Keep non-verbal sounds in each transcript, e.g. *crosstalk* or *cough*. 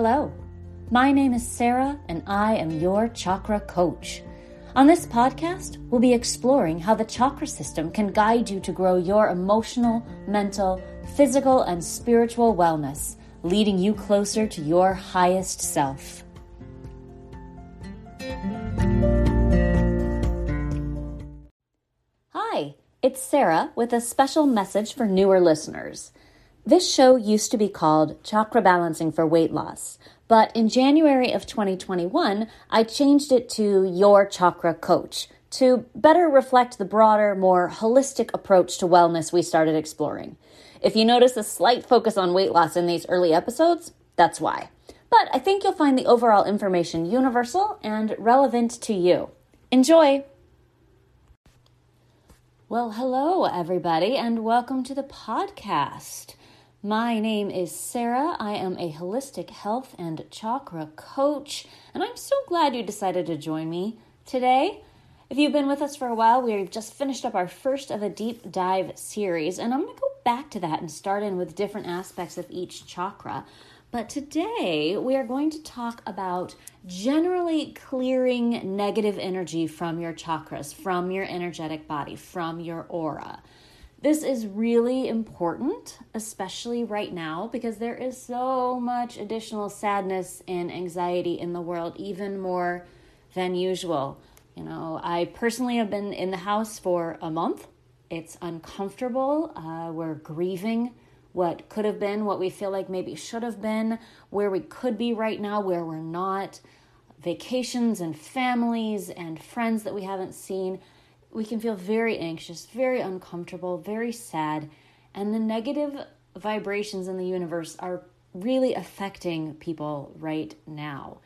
Hello, my name is Sarah, and I am your chakra coach. On this podcast, we'll be exploring how the chakra system can guide you to grow your emotional, mental, physical, and spiritual wellness, leading you closer to your highest self. Hi, it's Sarah with a special message for newer listeners. This show used to be called Chakra Balancing for Weight Loss, but in January of 2021, I changed it to Your Chakra Coach to better reflect the broader, more holistic approach to wellness we started exploring. If you notice a slight focus on weight loss in these early episodes, that's why. But I think you'll find the overall information universal and relevant to you. Enjoy! Well, hello, everybody, and welcome to the podcast. My name is Sarah. I am a holistic health and chakra coach, and I'm so glad you decided to join me today. If you've been with us for a while, we've just finished up our first of a deep dive series, and I'm going to go back to that and start in with different aspects of each chakra. But today we are going to talk about generally clearing negative energy from your chakras, from your energetic body, from your aura. This is really important, especially right now, because there is so much additional sadness and anxiety in the world, even more than usual. You know, I personally have been in the house for a month. It's uncomfortable. Uh, we're grieving what could have been, what we feel like maybe should have been, where we could be right now, where we're not, vacations and families and friends that we haven't seen we can feel very anxious, very uncomfortable, very sad, and the negative vibrations in the universe are really affecting people right now.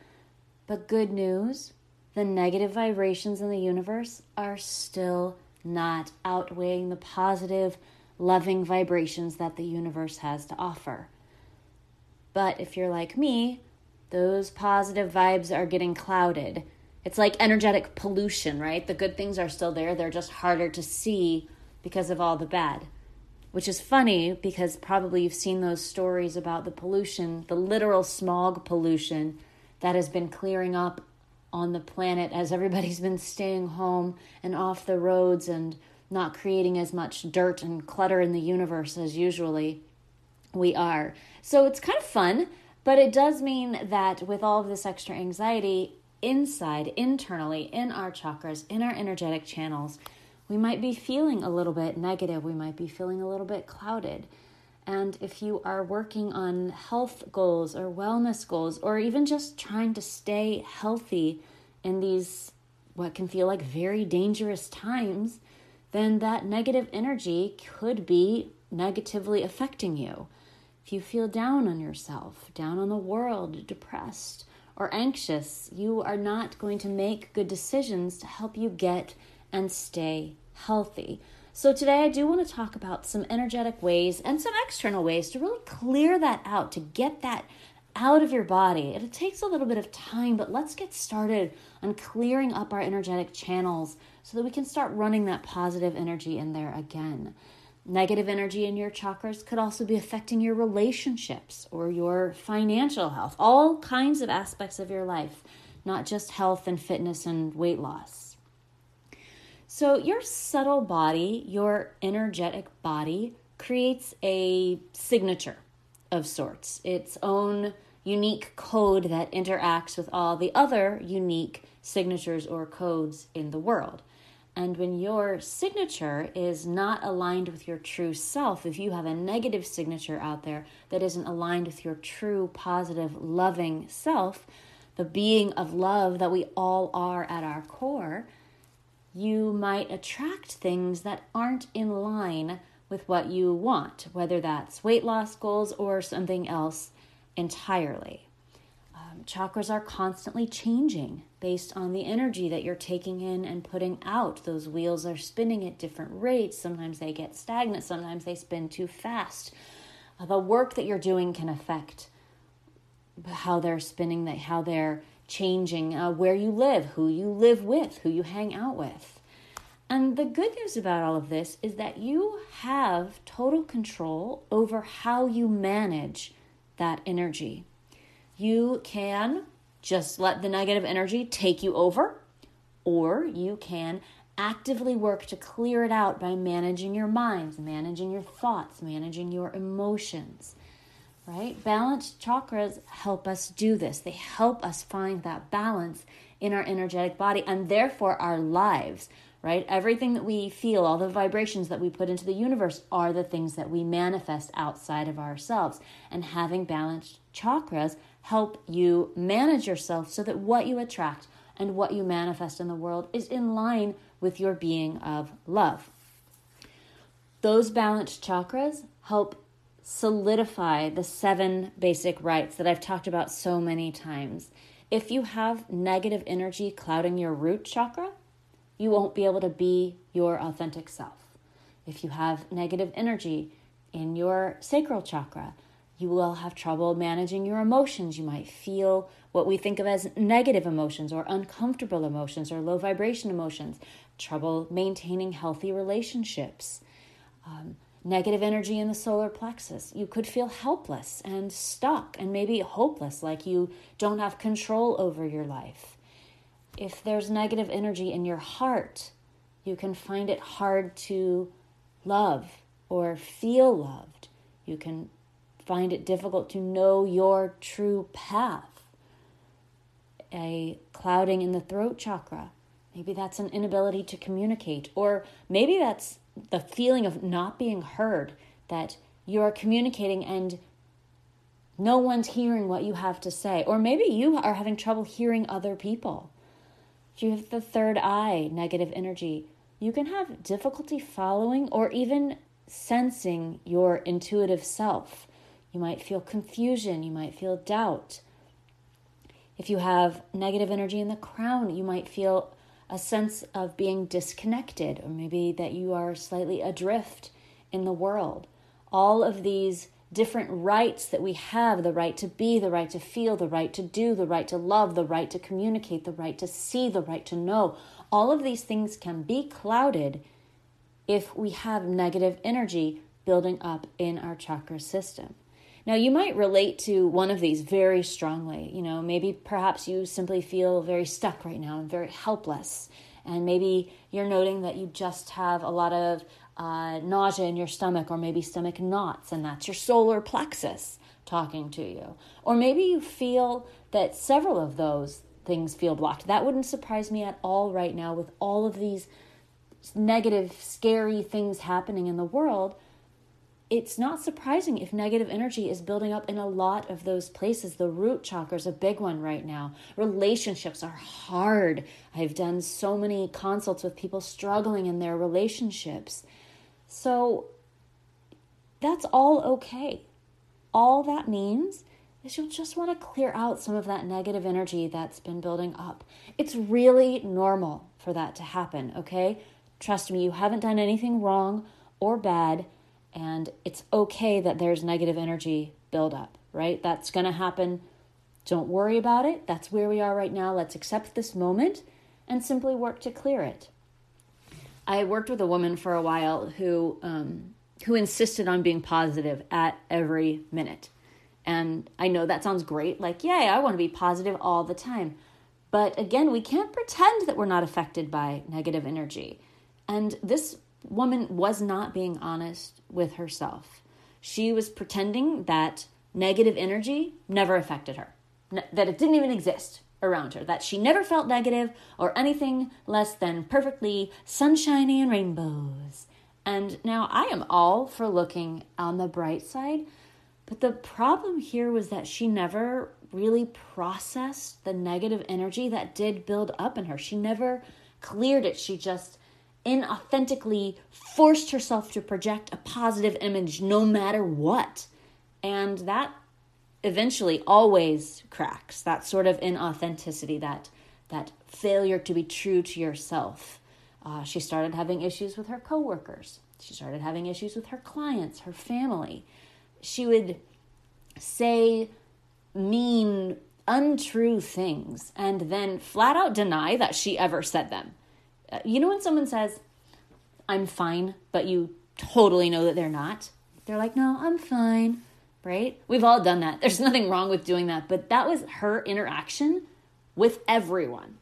But good news the negative vibrations in the universe are still not outweighing the positive, loving vibrations that the universe has to offer. But if you're like me, those positive vibes are getting clouded it's like energetic pollution, right? The good things are still there, they're just harder to see because of all the bad. Which is funny because probably you've seen those stories about the pollution, the literal smog pollution that has been clearing up on the planet as everybody's been staying home and off the roads and not creating as much dirt and clutter in the universe as usually we are. So it's kind of fun, but it does mean that with all of this extra anxiety, inside, internally, in our chakras, in our energetic channels, we might be feeling a little bit negative. We might be feeling a little bit clouded. And if you are working on health goals or wellness goals, or even just trying to stay healthy in these what can feel like very dangerous times, then that negative energy could be negatively affecting you. If you feel down on yourself, down on the world, depressed, or anxious, you are not going to make good decisions to help you get and stay healthy. So, today I do want to talk about some energetic ways and some external ways to really clear that out, to get that out of your body. It takes a little bit of time, but let's get started on clearing up our energetic channels so that we can start running that positive energy in there again. Negative energy in your chakras could also be affecting your relationships or your financial health, all kinds of aspects of your life, not just health and fitness and weight loss. So, your subtle body, your energetic body, creates a signature of sorts, its own unique code that interacts with all the other unique signatures or codes in the world. And when your signature is not aligned with your true self, if you have a negative signature out there that isn't aligned with your true, positive, loving self, the being of love that we all are at our core, you might attract things that aren't in line with what you want, whether that's weight loss goals or something else entirely chakras are constantly changing based on the energy that you're taking in and putting out. Those wheels are spinning at different rates. Sometimes they get stagnant, sometimes they spin too fast. Uh, the work that you're doing can affect how they're spinning, how they're changing, uh, where you live, who you live with, who you hang out with. And the good news about all of this is that you have total control over how you manage that energy. You can just let the negative energy take you over, or you can actively work to clear it out by managing your minds, managing your thoughts, managing your emotions. Right? Balanced chakras help us do this. They help us find that balance in our energetic body and therefore our lives, right? Everything that we feel, all the vibrations that we put into the universe are the things that we manifest outside of ourselves. And having balanced chakras help you manage yourself so that what you attract and what you manifest in the world is in line with your being of love. Those balanced chakras help solidify the seven basic rights that I've talked about so many times. If you have negative energy clouding your root chakra, you won't be able to be your authentic self. If you have negative energy in your sacral chakra, you will have trouble managing your emotions. You might feel what we think of as negative emotions or uncomfortable emotions or low vibration emotions, trouble maintaining healthy relationships. Um, negative energy in the solar plexus. You could feel helpless and stuck and maybe hopeless, like you don't have control over your life. If there's negative energy in your heart, you can find it hard to love or feel loved. You can find it difficult to know your true path. A clouding in the throat chakra. Maybe that's an inability to communicate, or maybe that's the feeling of not being heard, that you're communicating and no one's hearing what you have to say. Or maybe you are having trouble hearing other people. If you have the third eye, negative energy, you can have difficulty following or even sensing your intuitive self. You might feel confusion, you might feel doubt. If you have negative energy in the crown, you might feel a sense of being disconnected, or maybe that you are slightly adrift in the world. All of these different rights that we have the right to be, the right to feel, the right to do, the right to love, the right to communicate, the right to see, the right to know all of these things can be clouded if we have negative energy building up in our chakra system. Now, you might relate to one of these very strongly. You know, maybe perhaps you simply feel very stuck right now and very helpless. And maybe you're noting that you just have a lot of uh, nausea in your stomach or maybe stomach knots, and that's your solar plexus talking to you. Or maybe you feel that several of those things feel blocked. That wouldn't surprise me at all right now with all of these negative, scary things happening in the world it's not surprising if negative energy is building up in a lot of those places. The root chakra is a big one right now. Relationships are hard. I've done so many consults with people struggling in their relationships. So that's all okay. All that means is you'll just want to clear out some of that negative energy that's been building up. It's really normal for that to happen, okay? Trust me, you haven't done anything wrong or bad and it's okay that there's negative energy buildup, right? That's going to happen. Don't worry about it. That's where we are right now. Let's accept this moment and simply work to clear it. I worked with a woman for a while who um, who insisted on being positive at every minute. And I know that sounds great, like, yay, I want to be positive all the time. But again, we can't pretend that we're not affected by negative energy. And this woman was not being honest with herself. She was pretending that negative energy never affected her, that it didn't even exist around her, that she never felt negative or anything less than perfectly sunshiny and rainbows. And now I am all for looking on the bright side, but the problem here was that she never really processed the negative energy that did build up in her. She never cleared it. She just inauthentically forced herself to project a positive image no matter what. And that eventually always cracks that sort of inauthenticity, that, that failure to be true to yourself. Uh, she started having issues with her coworkers. She started having issues with her clients, her family. She would say mean, untrue things and then flat out deny that she ever said them. You know when someone says, I'm fine, but you totally know that they're not? They're like, no, I'm fine. right? We've all done that. There's *laughs* nothing wrong with doing that, but that was her interaction with everyone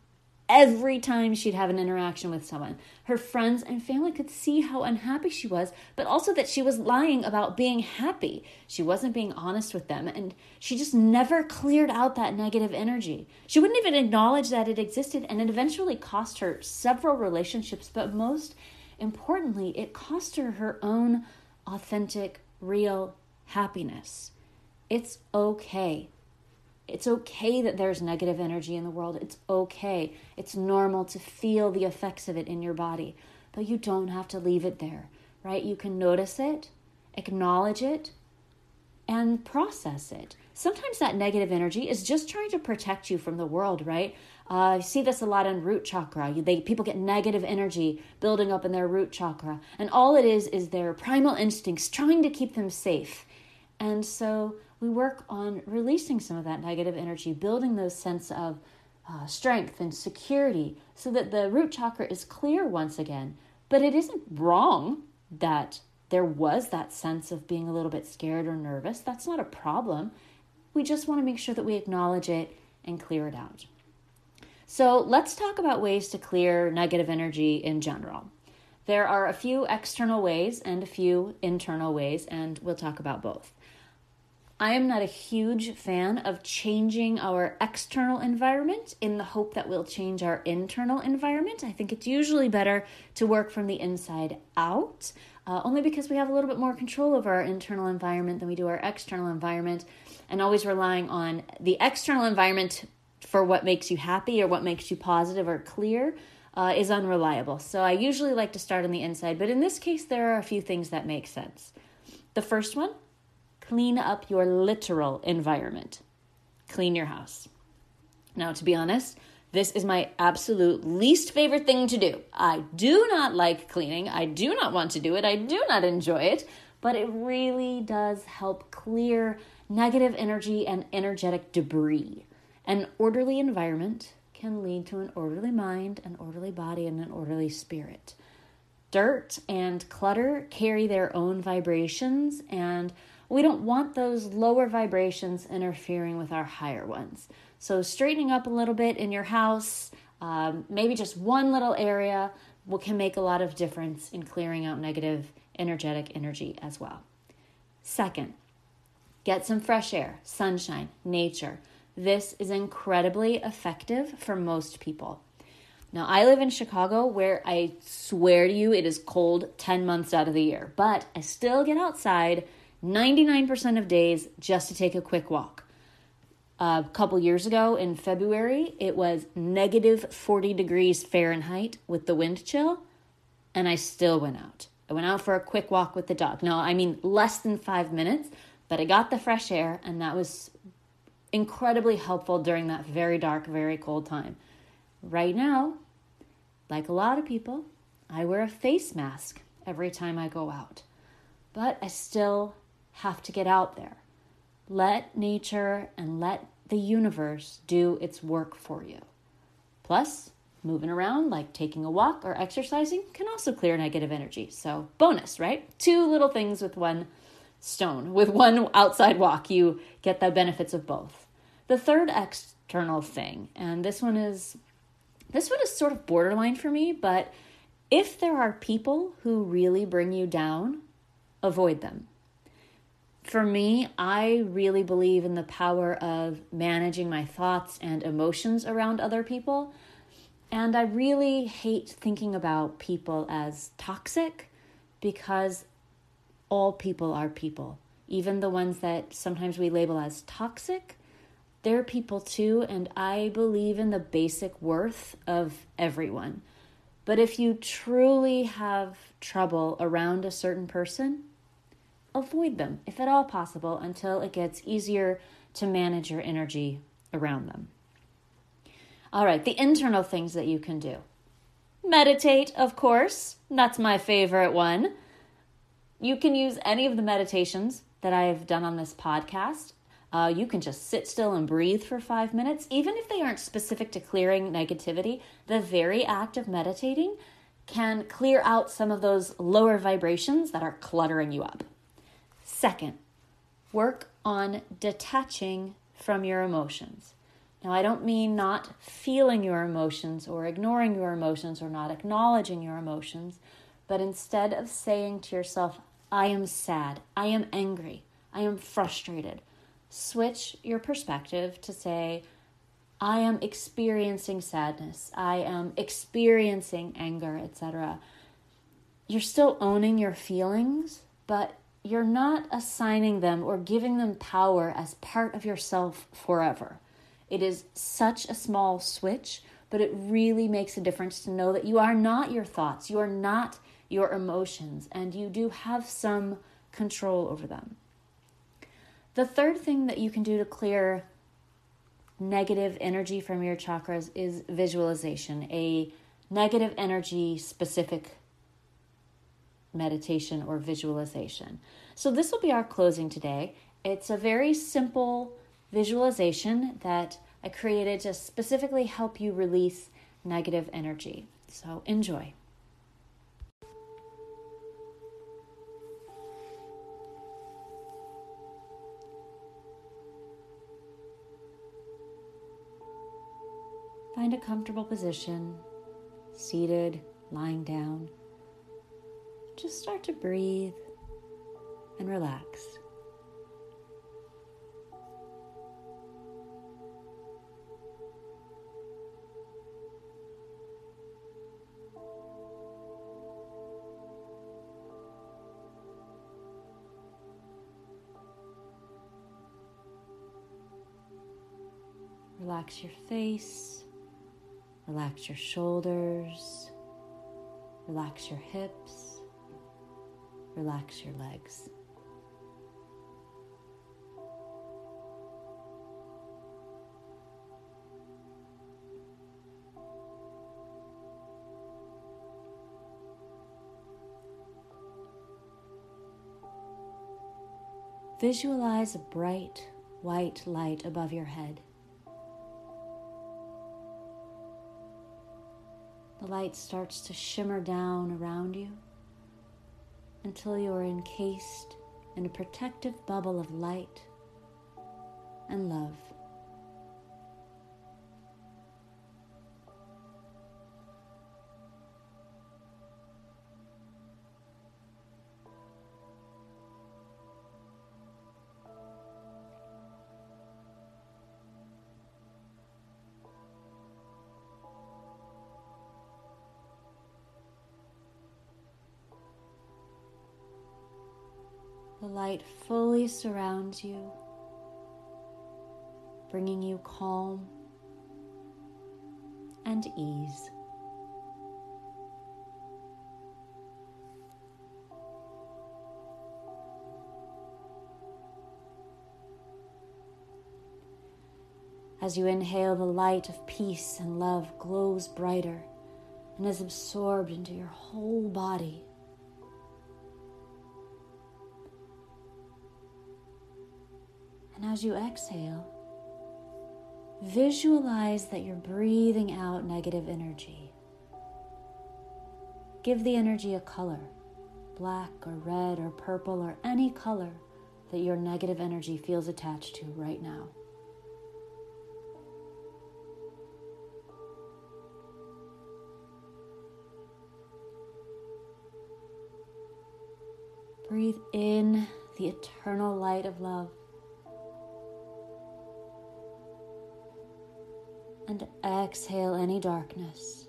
every time she'd have an interaction with someone. Her friends and family could see how unhappy she was, but also that she was lying about being happy. She wasn't being honest with them, and she just never cleared out that negative energy. She wouldn't even acknowledge that it existed, and it eventually cost her several relationships, but most importantly, it cost her her own authentic, real happiness. It's okay it's okay that there's negative energy in the world. It's okay. It's normal to feel the effects of it in your body, but you don't have to leave it there, right? You can notice it, acknowledge it, and process it. Sometimes that negative energy is just trying to protect you from the world, right? Uh, I see this a lot in root chakra. They people get negative energy building up in their root chakra, and all it is is their primal instincts trying to keep them safe. And so we work on releasing some of that negative energy, building those sense of uh, strength and security so that the root chakra is clear once again. But it isn't wrong that there was that sense of being a little bit scared or nervous. That's not a problem. We just want to make sure that we acknowledge it and clear it out. So let's talk about ways to clear negative energy in general. There are a few external ways and a few internal ways, and we'll talk about both. I am not a huge fan of changing our external environment in the hope that we'll change our internal environment. I think it's usually better to work from the inside out, uh, only because we have a little bit more control over our internal environment than we do our external environment, and always relying on the external environment for what makes you happy or what makes you positive or clear. Uh, is unreliable. So I usually like to start on the inside, but in this case, there are a few things that make sense. The first one clean up your literal environment. Clean your house. Now, to be honest, this is my absolute least favorite thing to do. I do not like cleaning. I do not want to do it. I do not enjoy it, but it really does help clear negative energy and energetic debris. An orderly environment can lead to an orderly mind, an orderly body, and an orderly spirit. Dirt and clutter carry their own vibrations, and we don't want those lower vibrations interfering with our higher ones. So, straightening up a little bit in your house, um, maybe just one little area, will, can make a lot of difference in clearing out negative energetic energy as well. Second, get some fresh air, sunshine, nature. This is incredibly effective for most people. Now, I live in Chicago where I swear to you it is cold 10 months out of the year, but I still get outside 99% of days just to take a quick walk. A couple years ago in February, it was negative 40 degrees Fahrenheit with the wind chill, and I still went out. I went out for a quick walk with the dog. No, I mean less than five minutes, but I got the fresh air, and that was incredibly helpful during that very dark, very cold time. Right now, like a lot of people, I wear a face mask every time I go out, but I still have to get out there. Let nature and let the universe do its work for you. Plus, moving around, like taking a walk or exercising, can also clear negative energy. So, bonus, right? Two little things with one stone. With one outside walk, you get the benefits of both. The third external thing, and this one is this one is sort of borderline for me, but if there are people who really bring you down, avoid them for me, I really believe in the power of managing my thoughts and emotions around other people. And I really hate thinking about people as toxic because all people are people. Even the ones that sometimes we label as toxic, they're people too. And I believe in the basic worth of everyone. But if you truly have trouble around a certain person, avoid them, if at all possible, until it gets easier to manage your energy around them. All right, the internal things that you can do. Meditate, of course. That's my favorite one. You can use any of the meditations that I've done on this podcast. Uh, you can just sit still and breathe for five minutes, even if they aren't specific to clearing negativity. The very act of meditating can clear out some of those lower vibrations that are cluttering you up. Second, work on detaching from your emotions. Now, I don't mean not feeling your emotions or ignoring your emotions or not acknowledging your emotions, but instead of saying to yourself, I am sad, I am angry, I am frustrated, switch your perspective to say, I am experiencing sadness, I am experiencing anger, etc. You're still owning your feelings, but you're not assigning them or giving them power as part of yourself forever. It is such a small switch, but it really makes a difference to know that you are not your thoughts, you are not your emotions, and you do have some control over them. The third thing that you can do to clear negative energy from your chakras is visualization, a negative energy specific meditation or visualization. So, this will be our closing today. It's a very simple visualization that I created to specifically help you release negative energy. So enjoy. Find a comfortable position, seated, lying down. Just start to breathe and relax. Relax your face, relax your shoulders, relax your hips, relax your legs. Visualize a bright white light above your head. The light starts to shimmer down around you until you are encased in a protective bubble of light and love. Light fully surrounds you, bringing you calm and ease. As you inhale, the light of peace and love glows brighter and is absorbed into your whole body. As you exhale, visualize that you're breathing out negative energy. Give the energy a color black or red or purple or any color that your negative energy feels attached to right now. Breathe in the eternal light of love. And exhale any darkness.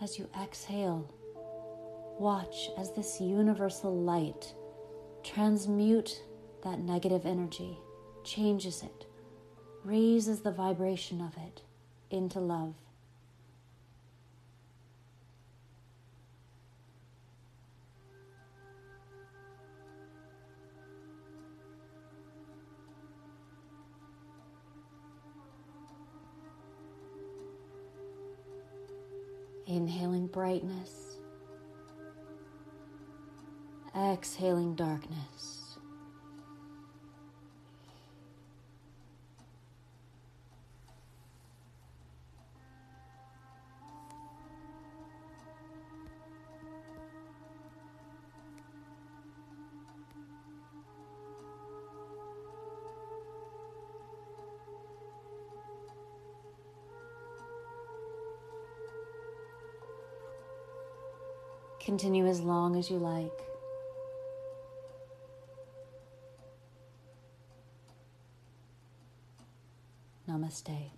As you exhale, watch as this universal light transmute that negative energy, changes it, raises the vibration of it into love. Inhaling brightness, exhaling darkness. Continue as long as you like. Namaste.